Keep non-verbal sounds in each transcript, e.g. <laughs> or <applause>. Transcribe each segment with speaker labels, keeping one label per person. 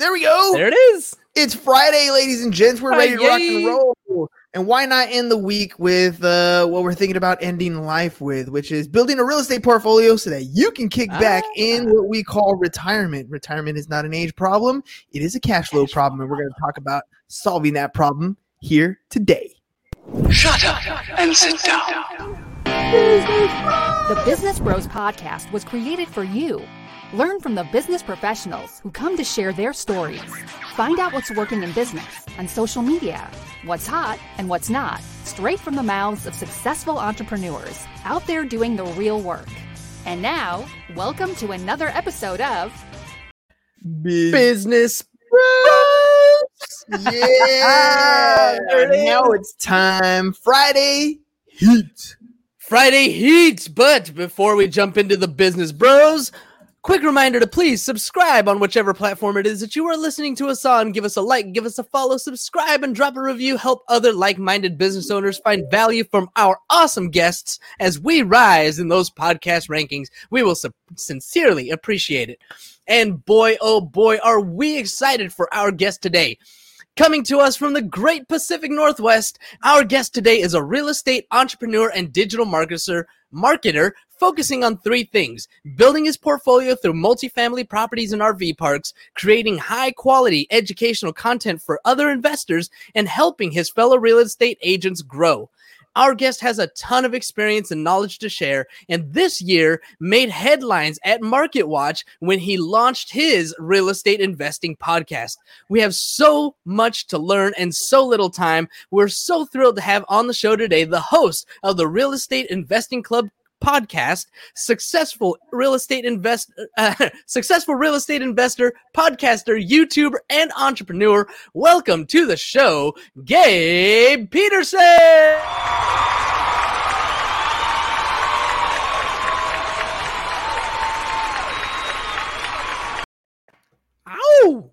Speaker 1: There we go.
Speaker 2: There it is.
Speaker 1: It's Friday, ladies and gents. We're ready to rock and roll. And why not end the week with uh, what we're thinking about ending life with, which is building a real estate portfolio so that you can kick back
Speaker 2: Ah.
Speaker 1: in what we call retirement. Retirement is not an age problem, it is a cash flow problem. And we're going to talk about solving that problem here today.
Speaker 3: Shut up and sit down.
Speaker 4: The Business Bros Podcast was created for you. Learn from the business professionals who come to share their stories. Find out what's working in business and social media, what's hot and what's not, straight from the mouths of successful entrepreneurs out there doing the real work. And now, welcome to another episode of
Speaker 2: Business. Bros. <laughs>
Speaker 1: yeah. <laughs>
Speaker 2: There it
Speaker 1: now it's time. Friday heat.
Speaker 2: Friday Heat. But before we jump into the business bros, quick reminder to please subscribe on whichever platform it is that you are listening to us on. Give us a like, give us a follow, subscribe, and drop a review. Help other like minded business owners find value from our awesome guests as we rise in those podcast rankings. We will su- sincerely appreciate it. And boy, oh boy, are we excited for our guest today. Coming to us from the great Pacific Northwest, our guest today is a real estate entrepreneur and digital marketer, marketer focusing on three things building his portfolio through multifamily properties and RV parks, creating high quality educational content for other investors, and helping his fellow real estate agents grow. Our guest has a ton of experience and knowledge to share, and this year made headlines at MarketWatch when he launched his real estate investing podcast. We have so much to learn and so little time. We're so thrilled to have on the show today the host of the Real Estate Investing Club podcast, successful real estate invest, uh, <laughs> successful real estate investor, podcaster, YouTuber, and entrepreneur. Welcome to the show, Gabe Peterson. Ow!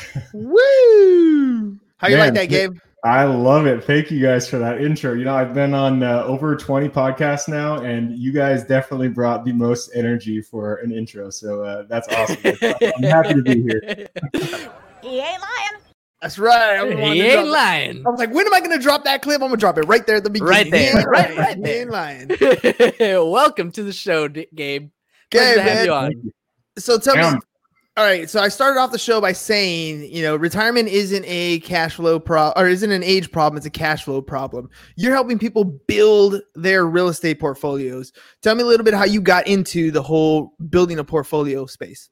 Speaker 2: <laughs>
Speaker 1: Woo! How you
Speaker 5: Man,
Speaker 1: like that, Gabe?
Speaker 5: I love it. Thank you guys for that intro. You know, I've been on uh, over 20 podcasts now, and you guys definitely brought the most energy for an intro. So uh, that's awesome. <laughs> I'm happy to be here. <laughs>
Speaker 4: He ain't lying.
Speaker 1: That's right. I'm
Speaker 2: He ain't
Speaker 1: drop it.
Speaker 2: lying.
Speaker 1: I was like, when am I going to drop that clip? I'm going to drop it right there at the beginning.
Speaker 2: Right there.
Speaker 1: He <laughs> ain't
Speaker 2: Right-
Speaker 1: lying.
Speaker 2: right
Speaker 1: He ain't lying.
Speaker 2: Welcome to the show, D- Gabe. Pleasure
Speaker 1: Gabe,
Speaker 2: to have
Speaker 1: man.
Speaker 2: you on.
Speaker 1: So tell me,
Speaker 5: Um,
Speaker 1: all right. So I started off the show by saying, you know, retirement isn't a cash flow problem or isn't an age problem. It's a cash flow problem. You're helping people build their real estate portfolios. Tell me a little bit how you got into the whole building a portfolio space.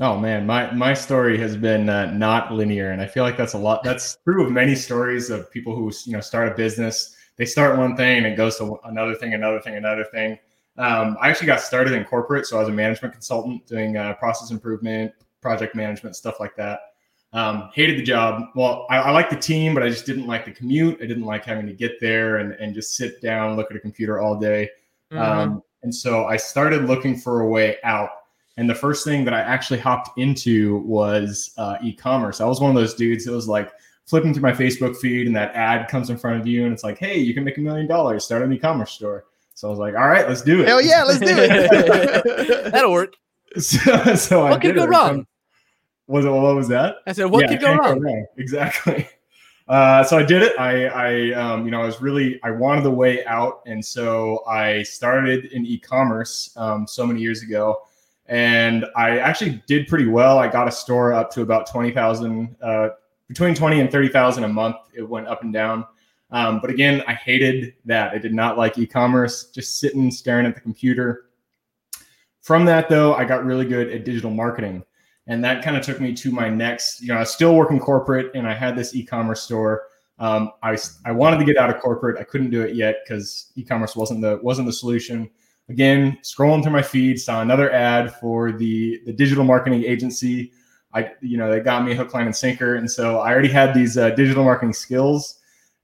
Speaker 5: Oh man, my my story has been uh, not linear, and I feel like that's a lot. That's true of many stories of people who you know start a business. They start one thing and it goes to another thing, another thing, another thing. Um, I actually got started in corporate, so I was a management consultant doing uh, process improvement, project management, stuff like that. Um, hated the job. Well, I, I liked the team, but I just didn't like the commute. I didn't like having to get there and, and just sit down, look at a computer all day.
Speaker 1: Mm-hmm.
Speaker 5: Um, and so I started looking for a way out. And the first thing that I actually hopped into was uh, e-commerce. I was one of those dudes that was like flipping through my Facebook feed, and that ad comes in front of you, and it's like, "Hey, you can make a million dollars. Start an e-commerce store." So I was like, "All right, let's do it."
Speaker 1: Hell yeah, let's do it. <laughs>
Speaker 2: That'll work. <laughs>
Speaker 5: so, so I
Speaker 2: What could go
Speaker 5: it.
Speaker 2: wrong?
Speaker 5: Was it what was that?
Speaker 2: I said, what
Speaker 5: Yeah,
Speaker 2: could go
Speaker 5: can't
Speaker 2: wrong?
Speaker 5: Exactly. <laughs> Uh, so I did it. I, I, um, you know, I was really, I wanted the way out, and so I started in e-commerce um, so many years ago, and I actually did pretty well. I got a store up to about twenty thousand, uh, between twenty and thirty thousand a month. It went up and down. Um, but again, I hated that. I did not like e-commerce. Just sitting, staring at the computer. From that, though, I got really good at digital marketing and that kind of took me to my next you know i was still working corporate and i had this e-commerce store um, I, I wanted to get out of corporate i couldn't do it yet because e-commerce wasn't the wasn't the solution again scrolling through my feed saw another ad for the the digital marketing agency i you know they got me hook line and sinker and so i already had these uh, digital marketing skills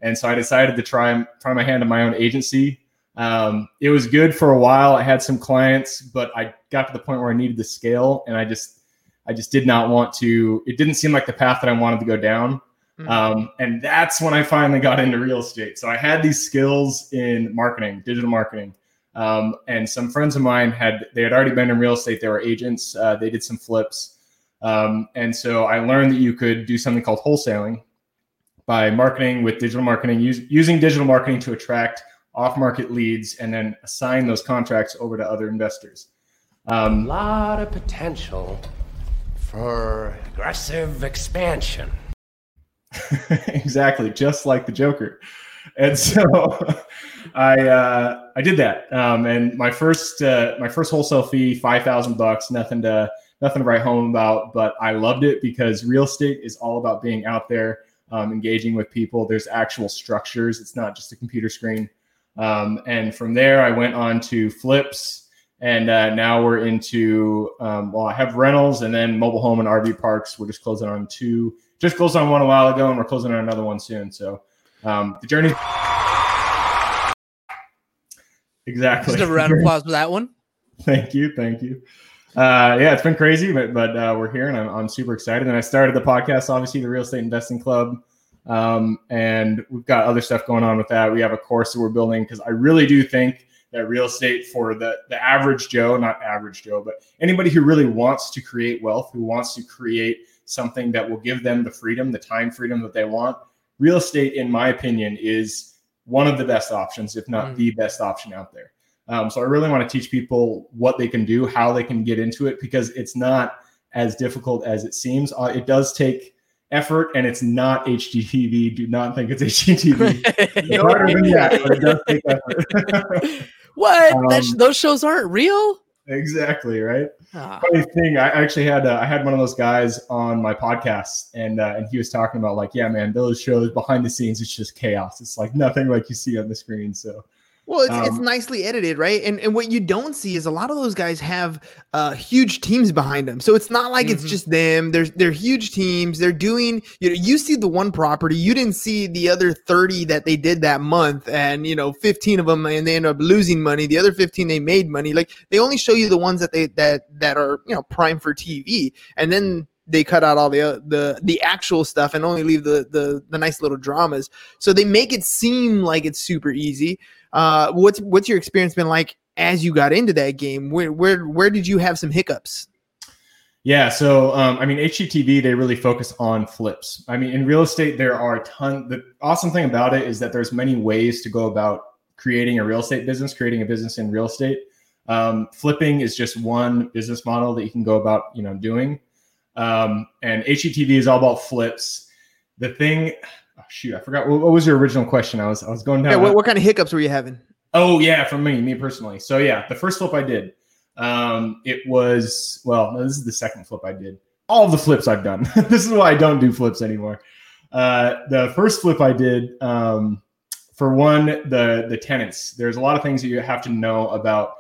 Speaker 5: and so i decided to try try my hand at my own agency um, it was good for a while i had some clients but i got to the point where i needed to scale and i just I just did not want to. It didn't seem like the path that I wanted to go down.
Speaker 1: Mhm.
Speaker 5: Um, and that's when I finally got into real estate. So I had these skills in marketing, digital marketing. Um, and some friends of mine had, they had already been in real estate. They were agents. Uh, they did some flips. Um, and so I learned that you could do something called wholesaling by marketing with digital marketing, use, using digital marketing to attract off market leads and then assign those contracts over to other investors.
Speaker 6: Um, a lot of potential for aggressive expansion. <laughs>
Speaker 5: exactly, just like the Joker. And so <laughs> I uh, I did that. Um, and my first uh, my first wholesale fee five thousand bucks, nothing to nothing to write home about, but I loved it because real estate is all about being out there, um, engaging with people. There's actual structures. It's not just a computer screen. Um, and from there, I went on to flips, and uh, now we're into um, well, I have rentals and then mobile home and RV parks. We're just closing on two. Just closed on one a while ago, and we're closing on another one soon. So um, the journey. Exactly.
Speaker 2: Just a round of <laughs> applause for that one.
Speaker 5: Thank you, thank you. Uh, yeah, it's been crazy, but but uh, we're here, and I'm, I'm super excited. And I started the podcast, obviously, the Real Estate Investing Club, um, and we've got other stuff going on with that. We have a course that we're building because I really do think that real estate for the the average Joe, not average Joe, but anybody who really wants to create wealth, who wants to create something that will give them the freedom, the time freedom that they want, real estate, in my opinion, is one of the best options, if not mm. the best option out there. Um, so I really want to teach people what they can do, how they can get into it, because it's not as difficult as it seems. Uh, it does take effort, and it's not HGTV. Do not think it's HGTV. <laughs> it's harder than that, but it does take
Speaker 2: effort. <laughs> what? Um, sh- those shows aren't real.
Speaker 5: Exactly right. Ah. Funny thing, I actually had uh, I had one of those guys on my podcast, and uh, and he was talking about like, yeah, man, those shows behind the scenes, it's just chaos. It's like nothing like you see on the screen. So
Speaker 1: well, it's, um, it's nicely edited, right? And and what you don't see is a lot of those guys have uh, huge teams behind them. So it's not like mm-hmm. it's just them. There's they're huge teams. They're doing you know you see the one property, you didn't see the other thirty that they did that month, and you know fifteen of them, and they end up losing money. The other fifteen they made money. Like they only show you the ones that they that that are you know prime for TV, and then they cut out all the the the actual stuff and only leave the the the nice little dramas. So they make it seem like it's super easy. Uh, what's what's your experience been like as you got into that game? Where where where did you have some hiccups?
Speaker 5: Yeah, so um, I mean, HGTV they really focus on flips. I mean, in real estate there are a ton. The awesome thing about it is that there's many ways to go about creating a real estate business, creating a business in real estate. Um, flipping is just one business model that you can go about, you know, doing. Um, and HGTV is all about flips. The thing oh, shoot, I forgot what, what, was your original question. I was I was going down.
Speaker 1: Yeah, what, what, kind of hiccups were you having?
Speaker 5: Oh yeah, from me, me personally. So yeah, the first flip I did, um, it was well, no, this is the second flip I did. All the flips I've done. <laughs> this is why I don't do flips anymore. Uh, the first flip I did, um, for one, the the tenants. There's a lot of things that you have to know about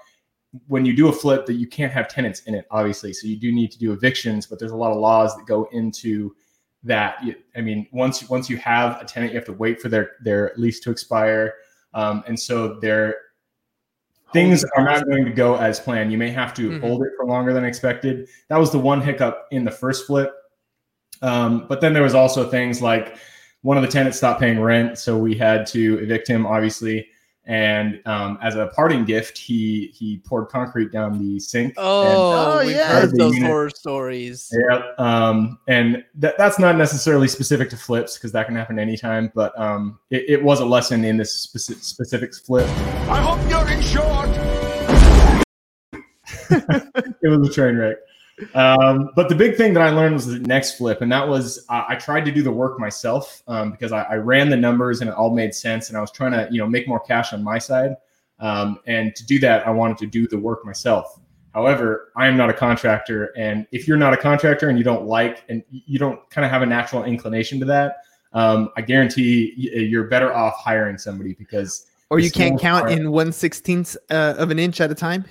Speaker 5: when you do a flip that you can't have tenants in it, obviously. So you do need to do evictions, but there's a lot of laws that go into that I mean, once once you have a tenant, you have to wait for their their lease to expire, um, and so their things are not going to go as planned. You may have to mm-hmm. hold it for longer than expected. That was the one hiccup in the first flip. Um, but then there was also things like one of the tenants stopped paying rent, so we had to evict him, obviously. And um, as a parting gift, he he poured concrete down the sink.
Speaker 2: Oh, and, uh, yeah, heard those unit. horror stories.
Speaker 5: Yeah, um, and th- that's not necessarily specific to flips because that can happen anytime. But um, it, it, was a lesson in this specific, specific flip.
Speaker 7: I hope you're insured. <laughs>
Speaker 5: it was a train wreck. Um, but the big thing that I learned was the next flip, and that was uh, I tried to do the work myself um, because I, I, ran the numbers and it all made sense, and I was trying to you know make more cash on my side. Um, and to do that, I wanted to do the work myself. However, I am not a contractor, and if you're not a contractor and you don't like and you don't kind of have a natural inclination to that, um, I guarantee you're better off hiring somebody because
Speaker 1: or you can't count part. in one sixteenth uh, of an inch at a time.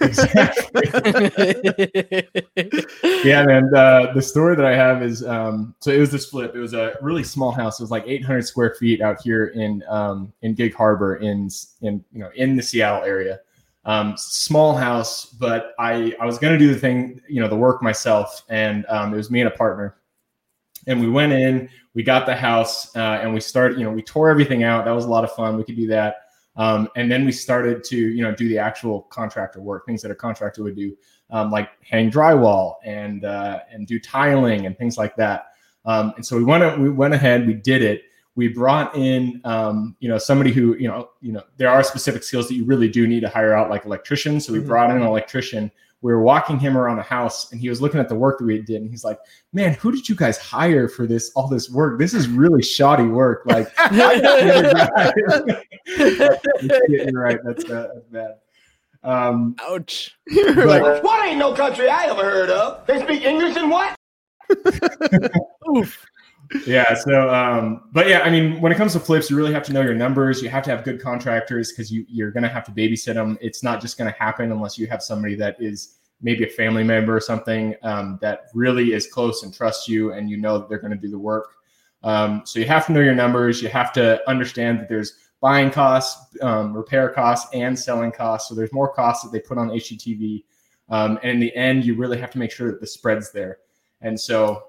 Speaker 5: exactly. <laughs> yeah, man. Uh, the story that I have is um, so it was this flip. It was a really small house. It was like 800 square feet out here in um, in Gig Harbor in in you know in the Seattle area. Um, small house, but I I was gonna do the thing you know the work myself, and um, it was me and a partner, and we went in we got the house uh, and we started, you know, we tore everything out. That was a lot of fun. We could do that. Um, and then we started to, you know, do the actual contractor work, things that a contractor would do. um, like hang drywall and uh, and do tiling and things like that. Um, and so we went we went ahead, we did it. We brought in um, you know somebody who you know you know there are specific skills that you really do need to hire out like electricians. So we
Speaker 1: Mhm.
Speaker 5: brought in an electrician. We were walking him around the house, and he was looking at the work that we did, and he's like, "Man, who did you guys hire for this all this work? This is really shoddy work. Like, <laughs> <laughs> <laughs> you're right. That's, uh, that's bad." Um,
Speaker 2: Ouch.
Speaker 5: but
Speaker 7: What ain't no country I ever heard of? They speak English and what?
Speaker 2: Oof.
Speaker 5: Yeah so um but yeah i mean when it comes to flips you really have to know your numbers. You have to have good contractors because you you're going to have to babysit them it's not just going to happen unless you have somebody that is maybe a family member or something um, that really is close and trusts you and you know that they're going to do the work. Um, so you have to know your numbers. You have to understand that there's buying costs um, repair costs and selling costs. So there's more costs that they put on hgtv um, and in the end you really have to make sure that the spread's there. And so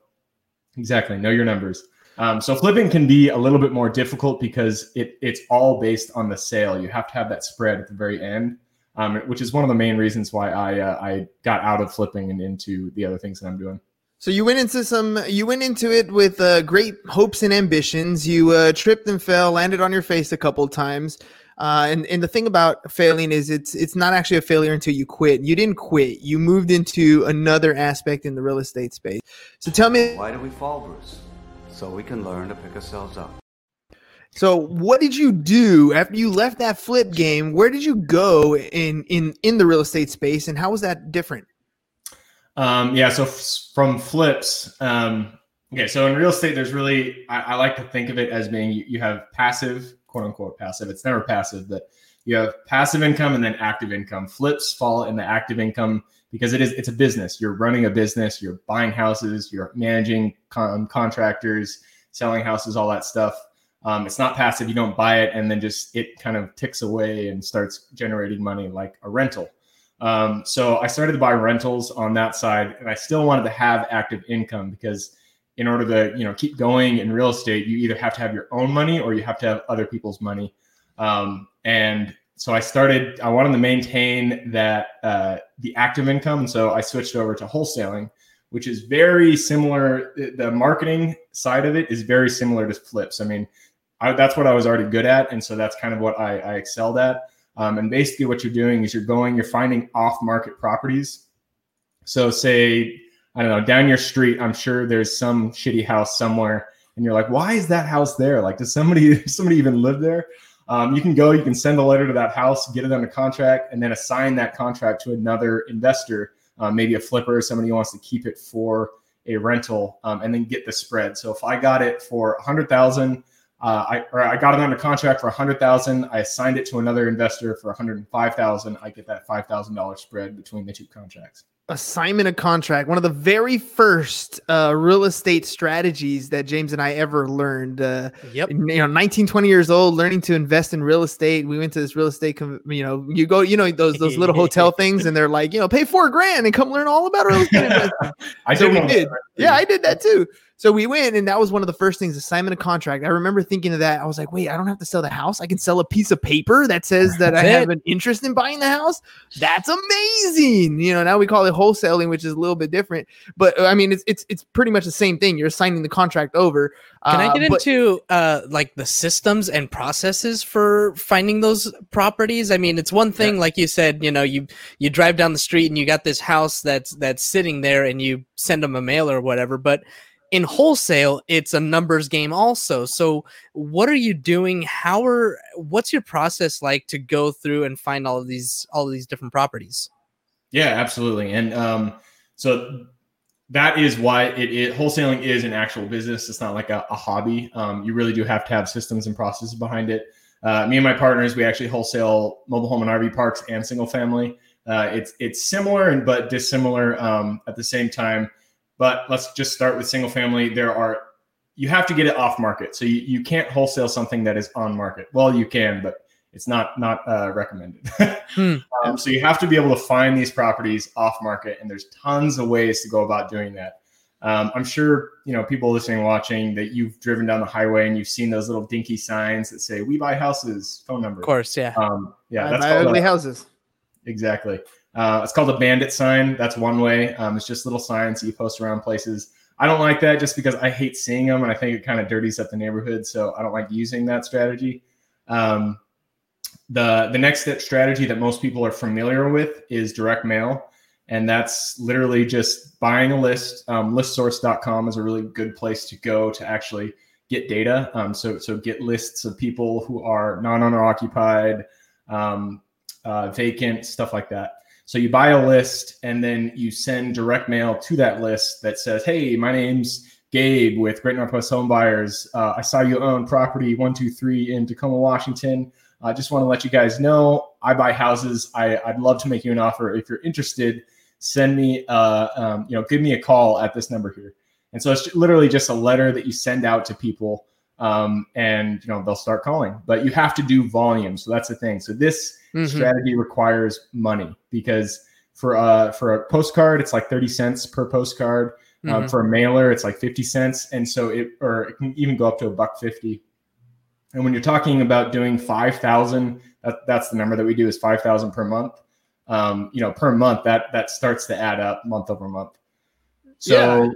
Speaker 5: Exactly. Know your numbers. Um, so flipping can be a little bit more difficult because it it's all based on the sale. You have to have that spread at the very end, um, which is one of the main reasons why I uh, I got out of flipping and into the other things that I'm doing.
Speaker 1: So you went into some. You went into it with uh, great hopes and ambitions. You uh, tripped and fell, landed on your face a couple times. Uh, and and the thing about failing is it's it's not actually a failure until you quit. You didn't quit. You moved into another aspect in the real estate space. So tell me,
Speaker 8: Why do we fall, Bruce? So we can learn to pick ourselves up.
Speaker 1: so what did you do after you left that flip game? Where did you go in in in the real estate space, and how was that different?
Speaker 5: Um, yeah. So f- from flips, um, okay. So in real estate, there's really I, I like to think of it as being you, you have passive, quote unquote passive. It's never passive, but you have passive income and then active income. Flips fall in the active income because it is it's a business. You're running a business. You're buying houses. You're managing con- contractors, selling houses, all that stuff. Um, it's not passive. You don't buy it and then just it kind of ticks away and starts generating money like a rental. Um, so I started to buy rentals on that side, and I still wanted to have active income because in order to you know keep going in real estate, you either have to have your own money or you have to have other people's money. Um, and so I started. I wanted to maintain that uh, the active income, and so I switched over to wholesaling, which is very similar. The marketing side of it is very similar to flips. I mean, I, that's what I was already good at, and so that's kind of what I, I excelled at. Um, and basically, what you're doing is you're going, you're finding off-market properties. So, say I don't know, down your street, I'm sure there's some shitty house somewhere, and you're like, why is that house there? Like, does somebody <laughs> somebody even live there? Um, you can go, you can send a letter to that house, get it under contract, and then assign that contract to another investor, uh, maybe a flipper, somebody who wants to keep it for a rental, um, and then get the spread. So if I got it for a hundred thousand, uh, I or I got it under contract for a hundred thousand, I assigned it to another investor for a hundred and five thousand. I get that five thousand dollars spread between the two contracts.
Speaker 1: Assignment of contract one of the very first uh, real estate strategies that james and i ever learned uh,
Speaker 2: Yep.
Speaker 1: you know 19 20 years old learning to invest in real estate we went to this real estate com- you know you go you know those those little hotel <laughs> things and they're like you know pay four grand and come learn all about real estate <laughs>
Speaker 5: I
Speaker 1: So
Speaker 5: did
Speaker 1: we did. yeah i did that too so we went and that was one of the first things assignment of contract. I remember thinking of that. I was like wait i don't have to sell the house? I can sell a piece of paper that says that i
Speaker 2: That's
Speaker 1: have an interest in buying the house? That's amazing! You know now we call it wholesaling which is a little bit different. But uh, i mean it's it's, it's pretty much the same thing. You're signing the contract over
Speaker 2: Can I
Speaker 1: Uh,
Speaker 2: get
Speaker 1: but-
Speaker 2: into uh like the systems and processes for finding those properties? I mean, it's one thing like you said, you know, you you drive down the street and you got this house that's that's sitting there and you send them a mail or whatever, but in wholesale, it's a numbers game also. So, what are you doing? How are what's your process like to go through and find all of these all of these different properties?
Speaker 5: Yeah, absolutely. And um, so that is why it, it wholesaling is an actual business. It's not like a, a hobby. Um, you really do have to have systems and processes behind it. Uh, me and my partners, we actually wholesale mobile home and RV parks and single family. Uh, it's it's similar and but dissimilar um, at the same time. But let's just start with single family. There are you have to get it off market, so you, you can't wholesale something that is on market. Well, you can, but it's not not uh, recommended. <laughs>
Speaker 2: Hmm.
Speaker 5: um, so you have to be able to find these properties off market, and there's tons of ways to go about doing that. Um, I'm sure you know people listening, watching that you've driven down the highway and you've seen those little dinky signs that say "We buy houses," phone number.
Speaker 2: Of course, yeah.
Speaker 5: Um, yeah,
Speaker 1: I
Speaker 5: that's
Speaker 1: buy
Speaker 5: called
Speaker 1: ugly
Speaker 5: a-
Speaker 1: houses
Speaker 5: exactly. Uh, it's called a bandit sign. That's one way. Um, it's just little signs that you post around places. I don't like that just because I hate seeing them and I think it kind of dirties up the neighborhood. So I don't like using that strategy. Um, the the next step strategy that most people are familiar with is direct mail, and that's literally just buying a list. Um, listsource.com is a really good place to go to actually get data. Um, so so get lists of people who are non-owner occupied, um, uh, vacant, stuff like that. So you buy a list and then you send direct mail to that list that says, "Hey, my name's Gabe with Great Northwest Home Buyers. Uh, I saw you own property one two three in Tacoma, Washington. I just want to let you guys know I buy houses. I, would love to make you an offer. If you're interested, send me, uh, um, you know, give me a call at this number here." And so it's literally just a letter that you send out to people, um, and you know they'll start calling. But you have to do volume. So that's the thing. So this mm-hmm. strategy requires money because for a for a postcard, it's like thirty cents per postcard. Um, mm-hmm. Um, for a mailer, it's like fifty cents, and so it or it can even go up to a buck fifty. And when you're talking about doing five thousand, that, that's the number that we do is five thousand per month. Um, you know, per month that that starts to add up month over month. So.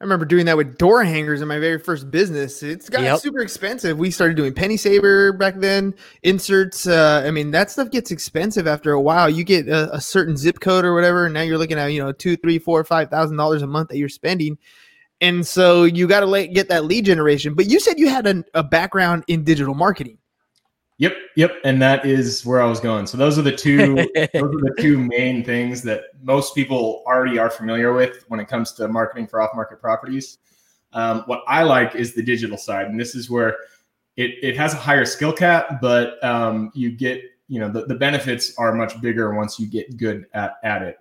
Speaker 1: I remember doing that with door hangers in my very first business. It's got yep. super expensive. We started doing penny saver back then, inserts. Uh, I mean, that stuff gets expensive after a while. You get a, a certain zip code or whatever, and now you're looking at you know two, three, four, five thousand dollars a month that you're spending, and so you got to get that lead generation. But you said you had a, a background in digital marketing.
Speaker 5: Yep, yep, and that is where I was going. So those are the two <laughs> those are the two main things that most people already are familiar with when it comes to marketing for off-market properties. Um, what I like is the digital side, and this is where it it has a higher skill cap, but um, you get you know the, the benefits are much bigger once you get good at at it.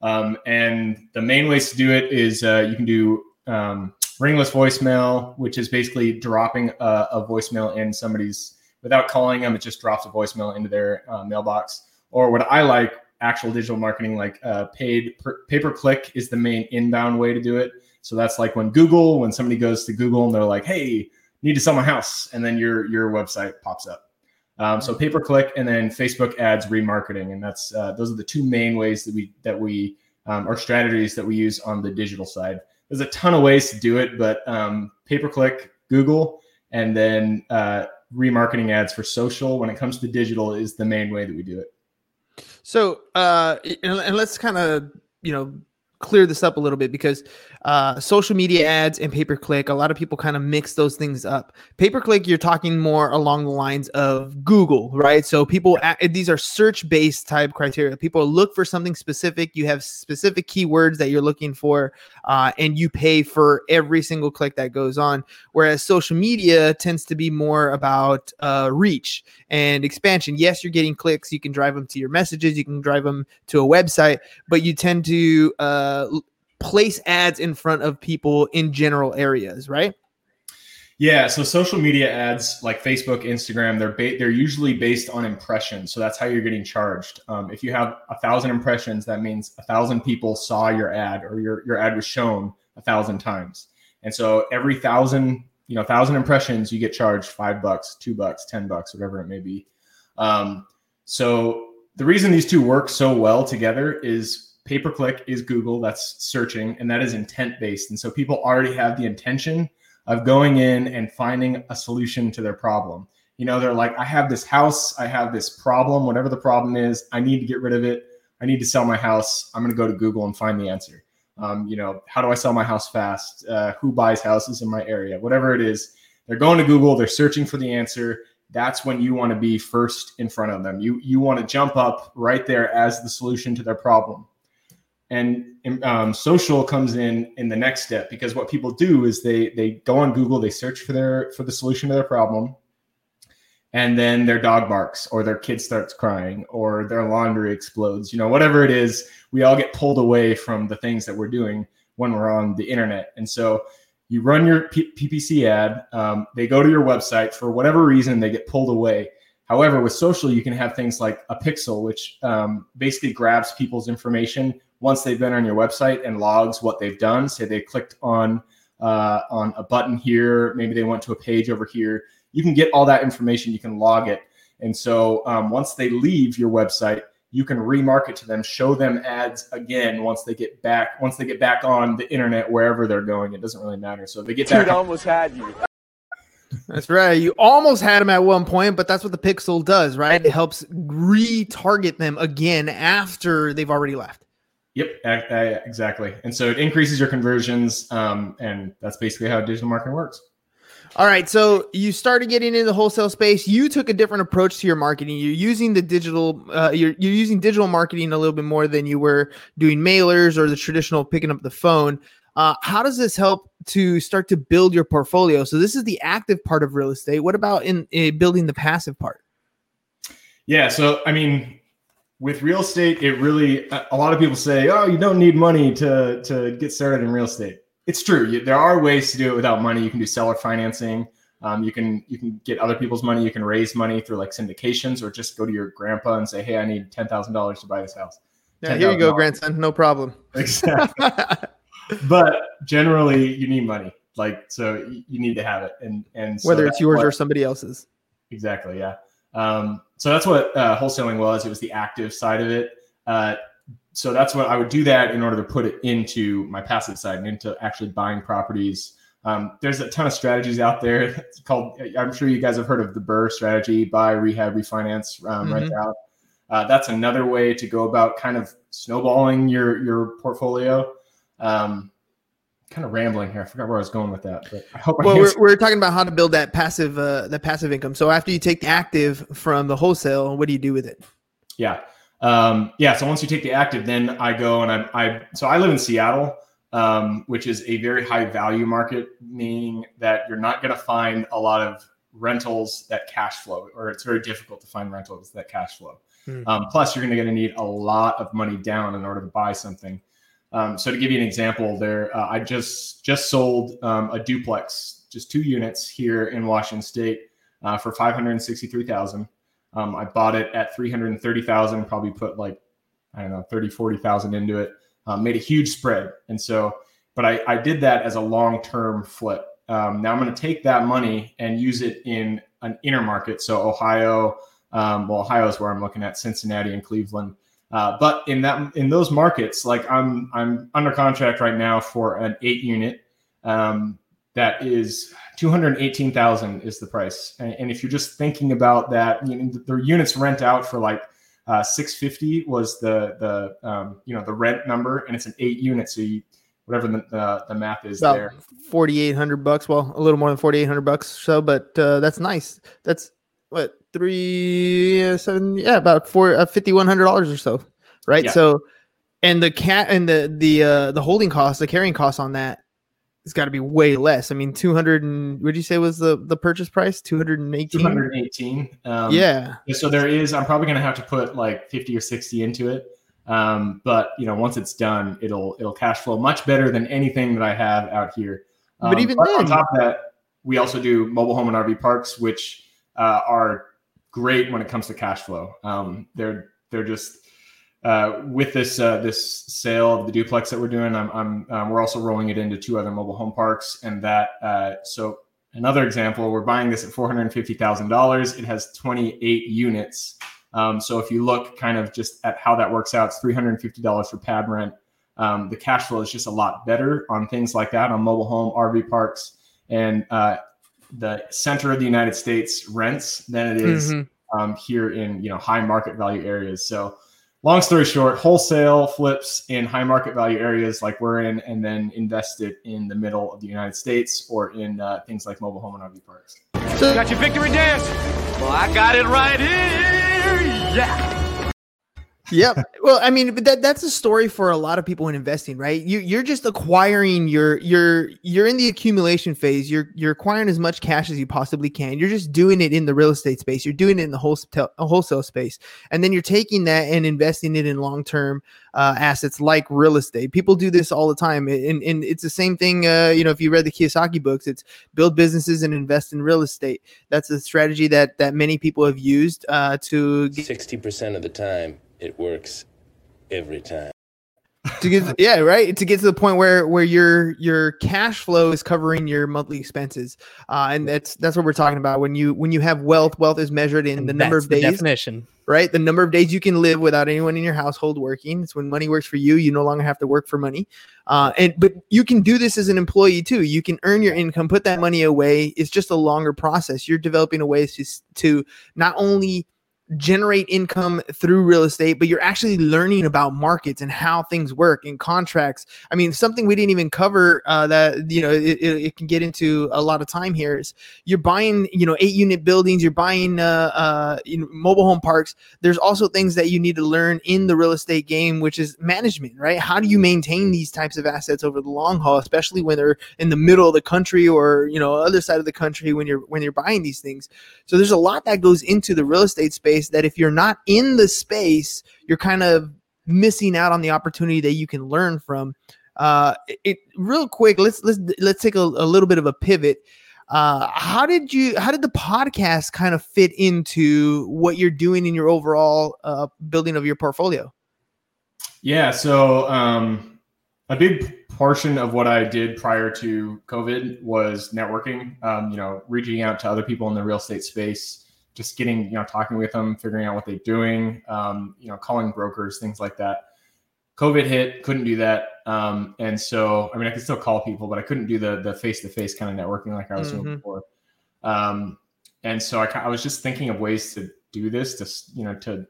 Speaker 5: Um, and the main ways to do it is uh, you can do um, ringless voicemail, which is basically dropping a, a voicemail in somebody's without calling them, it just drops a voicemail into their uh, mailbox. Or what I like, actual digital marketing, like uh, paid pay per click is the main inbound way to do it. So that's like when Google, when somebody goes to Google and they're like, "Hey, need to sell my house," and then your your website pops up. Um, so pay per click and then Facebook ads remarketing, and that's uh, those are the two main ways that we that we um, or strategies that we use on the digital side. There's a ton of ways to do it, but um, pay per click, Google, and then uh, remarketing ads for social when it comes to digital is the main way that we do it.
Speaker 1: So, uh, and, and let's kind of, you know, clear this up a little bit because uh, social media ads and pay per click, a lot of people kind of mix those things up. Pay per click, you're talking more along the lines of Google, right? So people, these are search based type criteria. People look for something specific. You have specific keywords that you're looking for, uh, and you pay for every single click that goes on. Whereas social media tends to be more about uh, reach and expansion. Yes, you're getting clicks. You can drive them to your messages. You can drive them to a website, but you tend to uh, place ads in front of people in general areas, right?
Speaker 5: Yeah, so social media ads like Facebook, Instagram, they're ba- they're usually based on impressions. So that's how you're getting charged. Um, if you have a thousand impressions, that means a thousand people saw your ad or your your ad was shown a thousand times. And so every thousand you know thousand impressions, you get charged five bucks, two bucks, ten bucks, whatever it may be. Um, so the reason these two work so well together is pay per click is Google, that's searching, and that is intent based. And so people already have the intention of going in and finding a solution to their problem. You know, they're like, I have this house, I have this problem, whatever the problem is, I need to get rid of it. I need to sell my house. I'm going to go to Google and find the answer. Um, you know, how do I sell my house fast? Uh, who buys houses in my area? Whatever it is, they're going to Google, they're searching for the answer. That's when you want to be first in front of them. You you want to jump up right there as the solution to their problem and um, social comes in in the next step because what people do is they they go on google they search for their for the solution to their problem and then their dog barks or their kid starts crying or their laundry explodes you know whatever it is we all get pulled away from the things that we're doing when we're on the internet. And so you run your P- ppc ad um, they go to your website for whatever reason they get pulled away. However with social you can have things like a pixel which um, basically grabs people's information once they've been on your website and logs what they've done. Say they clicked on uh, on a button here, maybe they went to a page over here. You can get all that information. You can log it, and so um, once they leave your website, you can remarket to them, show them ads again once they get back once they get back on the internet wherever they're going. It doesn't really matter. So if they get back.
Speaker 7: Dude almost had you.
Speaker 1: That's right. You almost had them at one point, but that's what the pixel does, right? It helps retarget them again after they've already left.
Speaker 5: Yep, exactly. And so it increases your conversions, um, and that's basically how digital marketing works.
Speaker 1: All right, so you started getting into the wholesale space. You took a different approach to your marketing. You're using the digital. Uh, you're you're using digital marketing a little bit more than you were doing mailers or the traditional picking up the phone. Uh, how does this help to start to build your portfolio? So this is the active part of real estate. What about in, in building the passive part?
Speaker 5: Yeah. So, I mean, with real estate, it really, a lot of people say, oh, you don't need money to, to get started in real estate. It's true. You, there are ways to do it without money. You can do seller financing. Um, you can you can get other people's money. You can raise money through like syndications, or just go to your grandpa and say, "Hey, I need ten thousand dollars to buy this house."
Speaker 1: Yeah, here you go, grandson. No problem.
Speaker 5: Exactly. <laughs> but generally, you need money. Like, so you need to have it, and and so
Speaker 1: Whether it's yours
Speaker 5: what-
Speaker 1: or somebody else's.
Speaker 5: Exactly. Yeah. Um, so that's what uh, wholesaling was. It was the active side of it. Uh, so that's what I would do that in order to put it into my passive side and into actually buying properties. Um, there's a ton of strategies out there. <laughs> It's called. I'm sure you guys have heard of the BRRRR strategy: buy, rehab, refinance, um, rent out. Uh, that's another way to go about kind of snowballing your your portfolio. Um, kind of rambling here. I forgot where I was going with that, but I hope I
Speaker 1: we're, we're talking about how to build that passive uh, that passive income. So after you take the active from the wholesale, what do you do with it?
Speaker 5: Yeah. Um, yeah. So once you take the active, then I go and I, I so I live in Seattle, um, which is a very high value market, meaning that you're not going to find a lot of rentals that cash flow, or it's very difficult to find rentals that cash flow.
Speaker 1: Hmm.
Speaker 5: Um, plus, you're going to need a lot of money down in order to buy something. Um, so to give you an example, there uh, I just just sold um, a duplex, just two units here in Washington State uh, for five hundred sixty-three thousand. Um, I bought it at 330,000, probably put like, I don't know, 30, 40,000 into it, um, made a huge spread. And so, but I, I did that as a long-term flip. Um, now I'm going to take that money and use it in an inner market. So Ohio, um, well, Ohio is where I'm looking at Cincinnati and Cleveland. Uh, but in that, in those markets, like I'm, I'm under contract right now for an eight unit. Um, that is 218,000 is the price. And, and if you're just thinking about that, you know, the, the units rent out for like uh, 650 was the the um, you know the rent number, and it's an eight unit, so you whatever the the, the math is
Speaker 1: About
Speaker 5: there.
Speaker 1: forty eight hundred bucks. Well, a little more than forty eight hundred bucks. or So, but uh, that's nice. That's what three uh, seven? Yeah, about four uh, fifty one hundred dollars or so, right?
Speaker 5: Yeah.
Speaker 1: So, and the cat and the the uh, the holding cost, the carrying cost on that. It's got to be way less. I mean, two hundred and what did you say was the the purchase price? Two hundred and eighteen.
Speaker 5: 218. Um,
Speaker 1: Yeah,
Speaker 5: So there is. I'm probably going to have to put like 50 or 60 into it. Um, but you know, once it's done, it'll it'll cash flow much better than anything that I have out here.
Speaker 1: But
Speaker 5: Um,
Speaker 1: even
Speaker 5: on
Speaker 1: then-
Speaker 5: top of that, we also do mobile home and RV parks, which uh, are great when it comes to cash flow. Um, they're they're just uh, with this uh, this sale of the duplex that we're doing. I'm, I'm um, we're also rolling it into two other mobile home parks, and that uh, so another example, we're buying this at four hundred fifty thousand dollars. It has twenty eight units. Um, so if you look kind of just at how that works out, it's three hundred fifty dollars for pad rent. Um, the cash flow is just a lot better on things like that on mobile home RV parks and uh, the center of the United States rents than it is
Speaker 1: Mhm.
Speaker 5: um, here in you know high market value areas. So, long story short, wholesale flips in high market value areas like we're in, and then invest it in the middle of the United States or in uh, things like mobile home and RV parks.
Speaker 7: So, got your victory dance? Well, I got it right here. Yeah.
Speaker 1: Yep. Well, I mean, but that that's a story for a lot of people in investing, right? You you're just acquiring your you're you're in the accumulation phase. You're you're acquiring as much cash as you possibly can. You're just doing it in the real estate space. You're doing it in the wholesale wholesale space, and then you're taking that and investing it in long term uh, assets like real estate. People do this all the time, and and it's the same thing. Uh, you know, if you read the Kiyosaki books, it's build businesses and invest in real estate. That's a strategy that that many people have used uh, to
Speaker 9: Sixty percent of the time, it works every time.
Speaker 1: to get <laughs> yeah right? To get to the point where where your your cash flow is covering your monthly expenses. Uh and that's that's what we're talking about. When you when you have wealth wealth is measured in
Speaker 2: And
Speaker 1: the number
Speaker 2: that's
Speaker 1: of
Speaker 2: the
Speaker 1: days
Speaker 2: definition.
Speaker 1: right? The number of days you can live without anyone in your household working. It's when money works for you you no longer have to work for money. Uh and but you can do this as an employee too. You can earn your income put that money away. It's just a longer process. You're developing a way to to not only generate income through real estate, but you're actually learning about markets and how things work and contracts. I mean, something we didn't even cover uh, that you know it, it, can get into a lot of time here is you're buying you know eight unit buildings, you're buying uh, uh, mobile home parks. There's also things that you need to learn in the real estate game, which is management, right? How do you maintain these types of assets over the long haul, especially when they're in the middle of the country or you know other side of the country when you're when you're buying these things. So there's a lot that goes into the real estate space that if you're not in the space, you're kind of missing out on the opportunity that you can learn from. Uh, it real quick. Let's let's let's take a, a little bit of a pivot. Uh, how did you how did the podcast kind of fit into what you're doing in your overall uh, building of your portfolio?
Speaker 5: Yeah. So um, a big portion of what I did prior to COVID was networking. Um, you know, reaching out to other people in the real estate space, just getting you know talking with them, figuring out what they're doing. Um, you know, calling brokers, things like that. COVID hit, couldn't do that, um, and so I mean, I could still call people, but I couldn't do the the face to face kind of networking like I was doing
Speaker 1: Mhm.
Speaker 5: before. Um, and so I, I was just thinking of ways to do this, to you know, to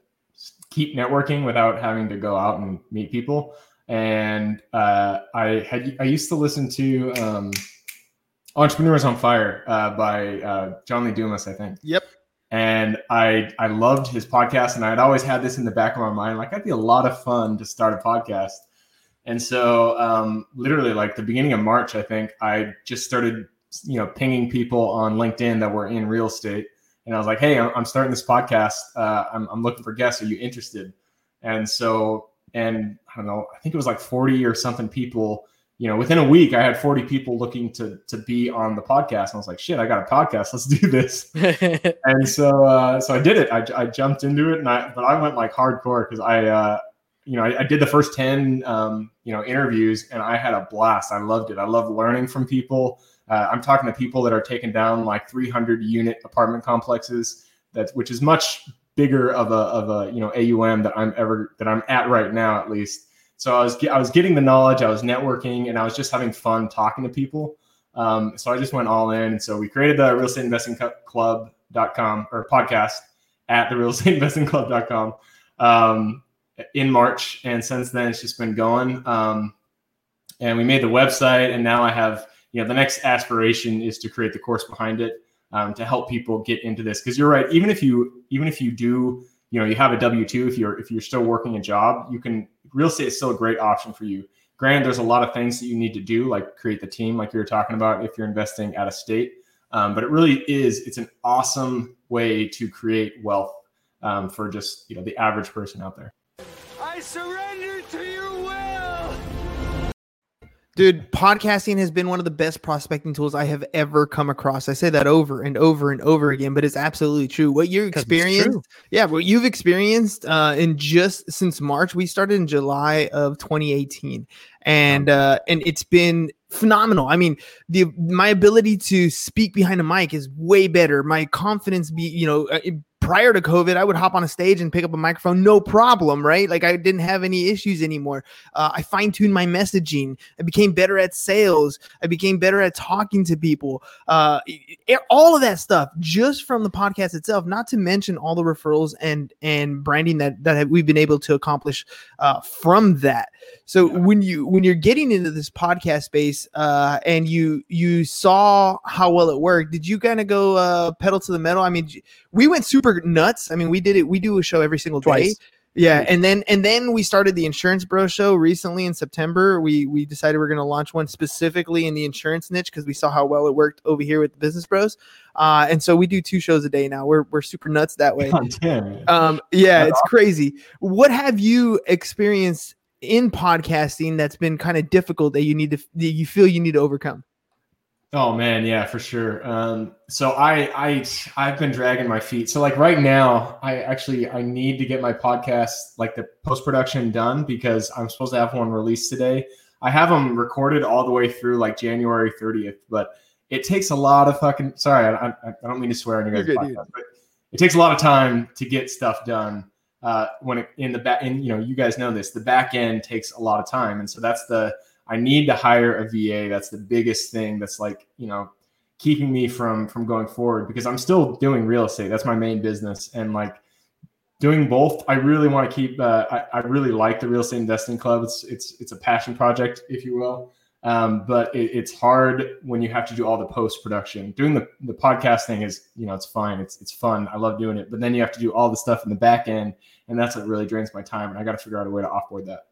Speaker 5: keep networking without having to go out and meet people. And uh, I had I used to listen to um, Entrepreneurs on Fire uh, by uh, John Lee Dumas, I think
Speaker 1: Yep.
Speaker 5: And I I loved his podcast, and I'd always had this in the back of my mind, like that'd be a lot of fun to start a podcast. And so, um, literally, like the beginning of March, I think I just started, you know, pinging people on LinkedIn that were in real estate, and I was like, "Hey, I'm, I'm starting this podcast. Uh, I'm, I'm looking for guests. Are you interested?" And so, and I don't know, I think it was like 40 or something people. You know, within a week, I had 40 people looking to to be on the podcast. And I was like, "Shit, I got a podcast. Let's do this." <laughs> and so uh, so I did it. I, I jumped into it, and I but I went like hardcore because I uh, you know I, I did the first ten um, you know interviews, and I had a blast. I loved it. I love learning from people. Uh, I'm talking to people that are taking down like 300 unit apartment complexes. That which is much bigger of a of a you know AUM that I'm ever that I'm at right now at least. So I was I was getting the knowledge, I was networking, and I was just having fun talking to people. Um, so I just went all in. And so we created the real estate investing club.com or podcast at the real estate investing club.com um, in March. And since then, it's just been going. Um, and we made the website. And now I have, you know, the next aspiration is to create the course behind it um, to help people get into this. Cause you're right. Even if you, even if you do, you know, you have a W two, if you're, if you're still working a job, you can, real estate is still a great option for you. Granted, there's a lot of things that you need to do, like create the team, like you were talking about, if you're investing out of state. Um, but it really is, it's an awesome way to create wealth um, for just, you know, the average person out there.
Speaker 7: I surrender to will!
Speaker 1: Dude, podcasting has been one of the best prospecting tools I have ever come across. I say that over and over and over again, but it's absolutely true. What you experienced, yeah, what you've experienced uh, in just since March, we started in July of 2018, and uh, and it's been phenomenal. I mean, the my ability to speak behind a mic is way better. My confidence, be you know. Prior to COVID, I would hop on a stage and pick up a microphone, no problem, right? Like I didn't have any issues anymore. Uh, I fine tuned my messaging. I became better at sales. I became better at talking to people. Uh, all of that stuff just from the podcast itself. Not to mention all the referrals and and branding that that we've been able to accomplish uh, from that. So when you when you're getting into this podcast space uh, and you you saw how well it worked, did you kind of go uh, pedal to the metal? I mean, we went super nuts. I mean, we did it. We do a show every single day. Yeah, and then and then we started the Insurance Bro show recently in September. We we decided we're going to launch one specifically in the insurance niche because we saw how well it worked over here with the Business Bros. Uh, and so we do two shows a day now. We're we're super nuts that way. <laughs> Um, yeah, it's crazy. What have you experienced in podcasting that's been kind of difficult that you need to that you feel you need to overcome?
Speaker 5: Oh man, yeah, for sure. Um, so I I I've been dragging my feet. So like right now, I actually I need to get my podcast like the post production done because I'm supposed to have one released today. I have them recorded all the way through like January 30th, but it takes a lot of fucking. Sorry, I, I, I don't mean to swear on your guys' podcast, but it takes a lot of time to get stuff done. Uh, when it, in the back, and you know, you guys know this, the back end takes a lot of time, and so that's the I need to hire a VA. That's the biggest thing. That's like you know keeping me from from going forward because I'm still doing real estate. That's my main business, and like doing both. I really want to keep. Uh, I, I really like the real estate investing club. It's it's it's a passion project, if you will. Um, but it, it's hard when you have to do all the post production. Doing the, the podcast thing is, you know, it's fine. It's it's fun. I love doing it. But then you have to do all the stuff in the back end, and that's what really drains my time. And I got to figure out a way to offboard that.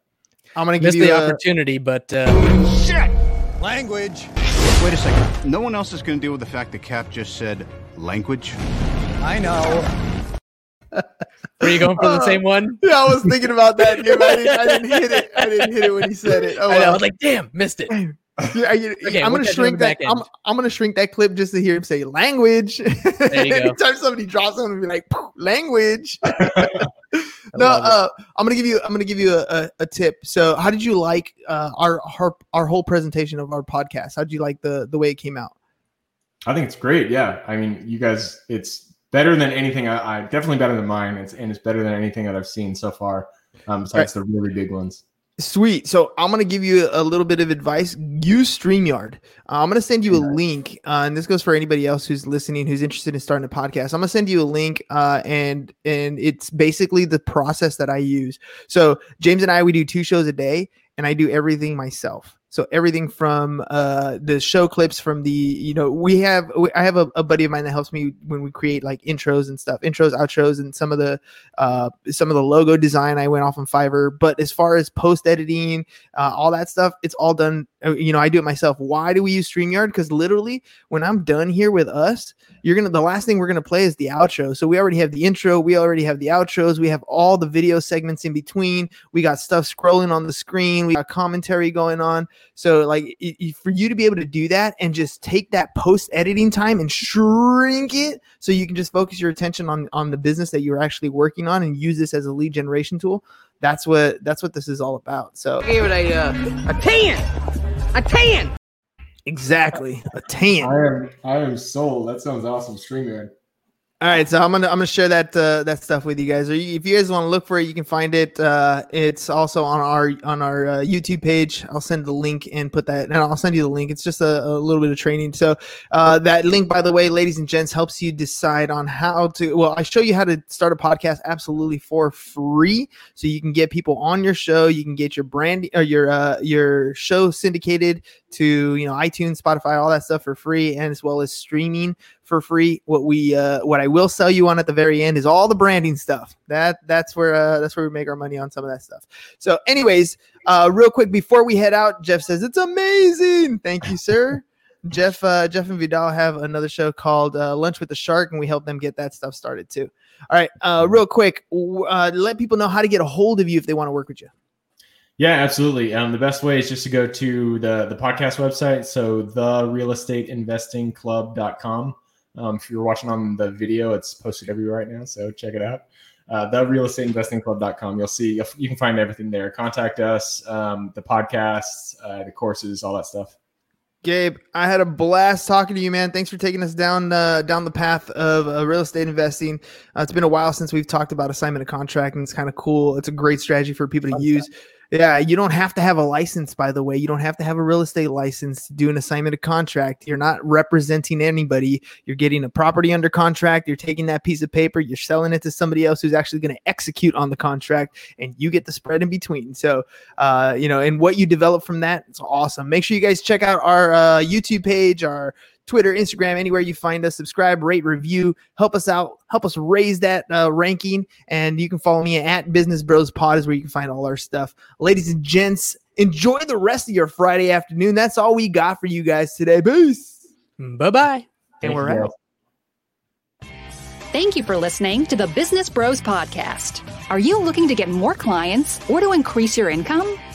Speaker 1: I'm gonna give you
Speaker 2: the
Speaker 1: a,
Speaker 2: opportunity, but uh,
Speaker 9: Language.
Speaker 10: Wait a second. No one else is going to deal with the fact that Cap just said language.
Speaker 9: I know. <laughs>
Speaker 2: were you going for the same one?
Speaker 1: Yeah, I was thinking about that. Dude. I, didn't, I didn't hit it. I didn't hit it when he said it. Oh,
Speaker 2: I, know, I was like, damn, missed it.
Speaker 1: Yeah, I-
Speaker 2: Okay,
Speaker 1: I'm gonna
Speaker 2: can I do on
Speaker 1: shrink
Speaker 2: the
Speaker 1: that. I'm. I'm gonna shrink that clip just to hear him say language.
Speaker 2: There you go. <laughs>
Speaker 1: Anytime somebody drops something, be like language. <laughs> no, uh, I'm gonna give you. I'm gonna give you a, a, a tip. So, how did you like uh, our, our our whole presentation of our podcast? How did you like the the way it came out?
Speaker 5: I think it's great. Yeah, I mean, you guys, it's better than anything. I, I definitely better than mine. It's and it's better than anything that I've seen so far. Um, besides the really big ones.
Speaker 1: Sweet. So I'm gonna give you a little bit of advice. Use Streamyard. Uh, I'm gonna send you a link, uh, and this goes for anybody else who's listening who's interested in starting a podcast. I'm gonna send you a link, uh, and and it's basically the process that I use. So James and I we do two shows a day, and I do everything myself. So everything from uh, the show clips from the you know we have we, I have a, a buddy of mine that helps me when we create like intros and stuff, intros, outros, and some of the uh, some of the logo design I went off on Fiverr. But as far as post editing, uh, all that stuff, it's all done. uh, You know, I do it myself. Why do we use Streamyard? Because literally, when I'm done here with us, you're gonna the last thing we're gonna play is the outro. So we already have the intro, we already have the outros, we have all the video segments in between. We got stuff scrolling on the screen, we got commentary going on. So like i- i- for you to be able to do that and just take that post editing time and shrink it so you can just focus your attention on on the business that you're actually working on and use this as a lead generation tool. That's what that's what this is all about. So
Speaker 11: Give it a uh, a ten, a ten.
Speaker 1: exactly a 10.
Speaker 5: I am I am sold. That sounds awesome. Streamyard.
Speaker 1: All right, so I'm gonna I'm gonna share that uh, that stuff with you guys. If you guys want to look for it, you can find it. Uh, it's also on our on our uh, YouTube page. I'll send the link and put that, and I'll send you the link. It's just a, a little bit of training. So uh, that link, by the way, ladies and gents, helps you decide on how to. Well, I show you how to start a podcast absolutely for free, so you can get people on your show. You can get your brand or your uh, your show syndicated to you know iTunes, Spotify, all that stuff for free, and as well as streaming for free. What we uh, what I will sell you on at the very end is all the branding stuff. That that's where uh, that's where we make our money on some of that stuff. So, anyways, uh, real quick before we head out, Jeff says it's amazing. Thank you, sir. <laughs> Jeff uh, Jeff and Vidal have another show called uh, Lunch with the Shark, and we help them get that stuff started too. All right, uh, real quick, uh, let people know how to get a hold of you if they want to work with you.
Speaker 5: Yeah, absolutely. Um, the best way is just to go to the the podcast website. So the real estate investing club.com. Um, if you're watching on the video, it's posted everywhere right now. So check it out. Uh, the real estate investing club.com. You'll see, you'll, you can find everything there. Contact us, um, the podcasts, uh, the courses, all that stuff.
Speaker 1: Gabe, I had a blast talking to you, man. Thanks for taking us down uh, down the path of uh, real estate investing. Uh, it's been a while since we've talked about assignment of contract, and it's kind of cool. It's a great strategy for people to use. Yeah, you don't have to have a license, by the way. You don't have to have a real estate license to do an assignment of contract. You're not representing anybody. You're getting a property under contract. You're taking that piece of paper, you're selling it to somebody else who's actually going to execute on the contract, and you get the spread in between. So, uh, you know, and what you develop from that, it's awesome. Make sure you guys check out our uh, YouTube page, our Twitter, Instagram, anywhere you find us. Subscribe, rate, review, help us out, help us raise that uh, ranking. And you can follow me at Business Bros Pod is where you can find all our stuff. Ladies and gents, enjoy the rest of your Friday afternoon. That's all we got for you guys today. Peace.
Speaker 2: Bye bye.
Speaker 1: And we're out.
Speaker 4: Thank you for listening to the Business Bros Podcast. Are you looking to get more clients or to increase your income?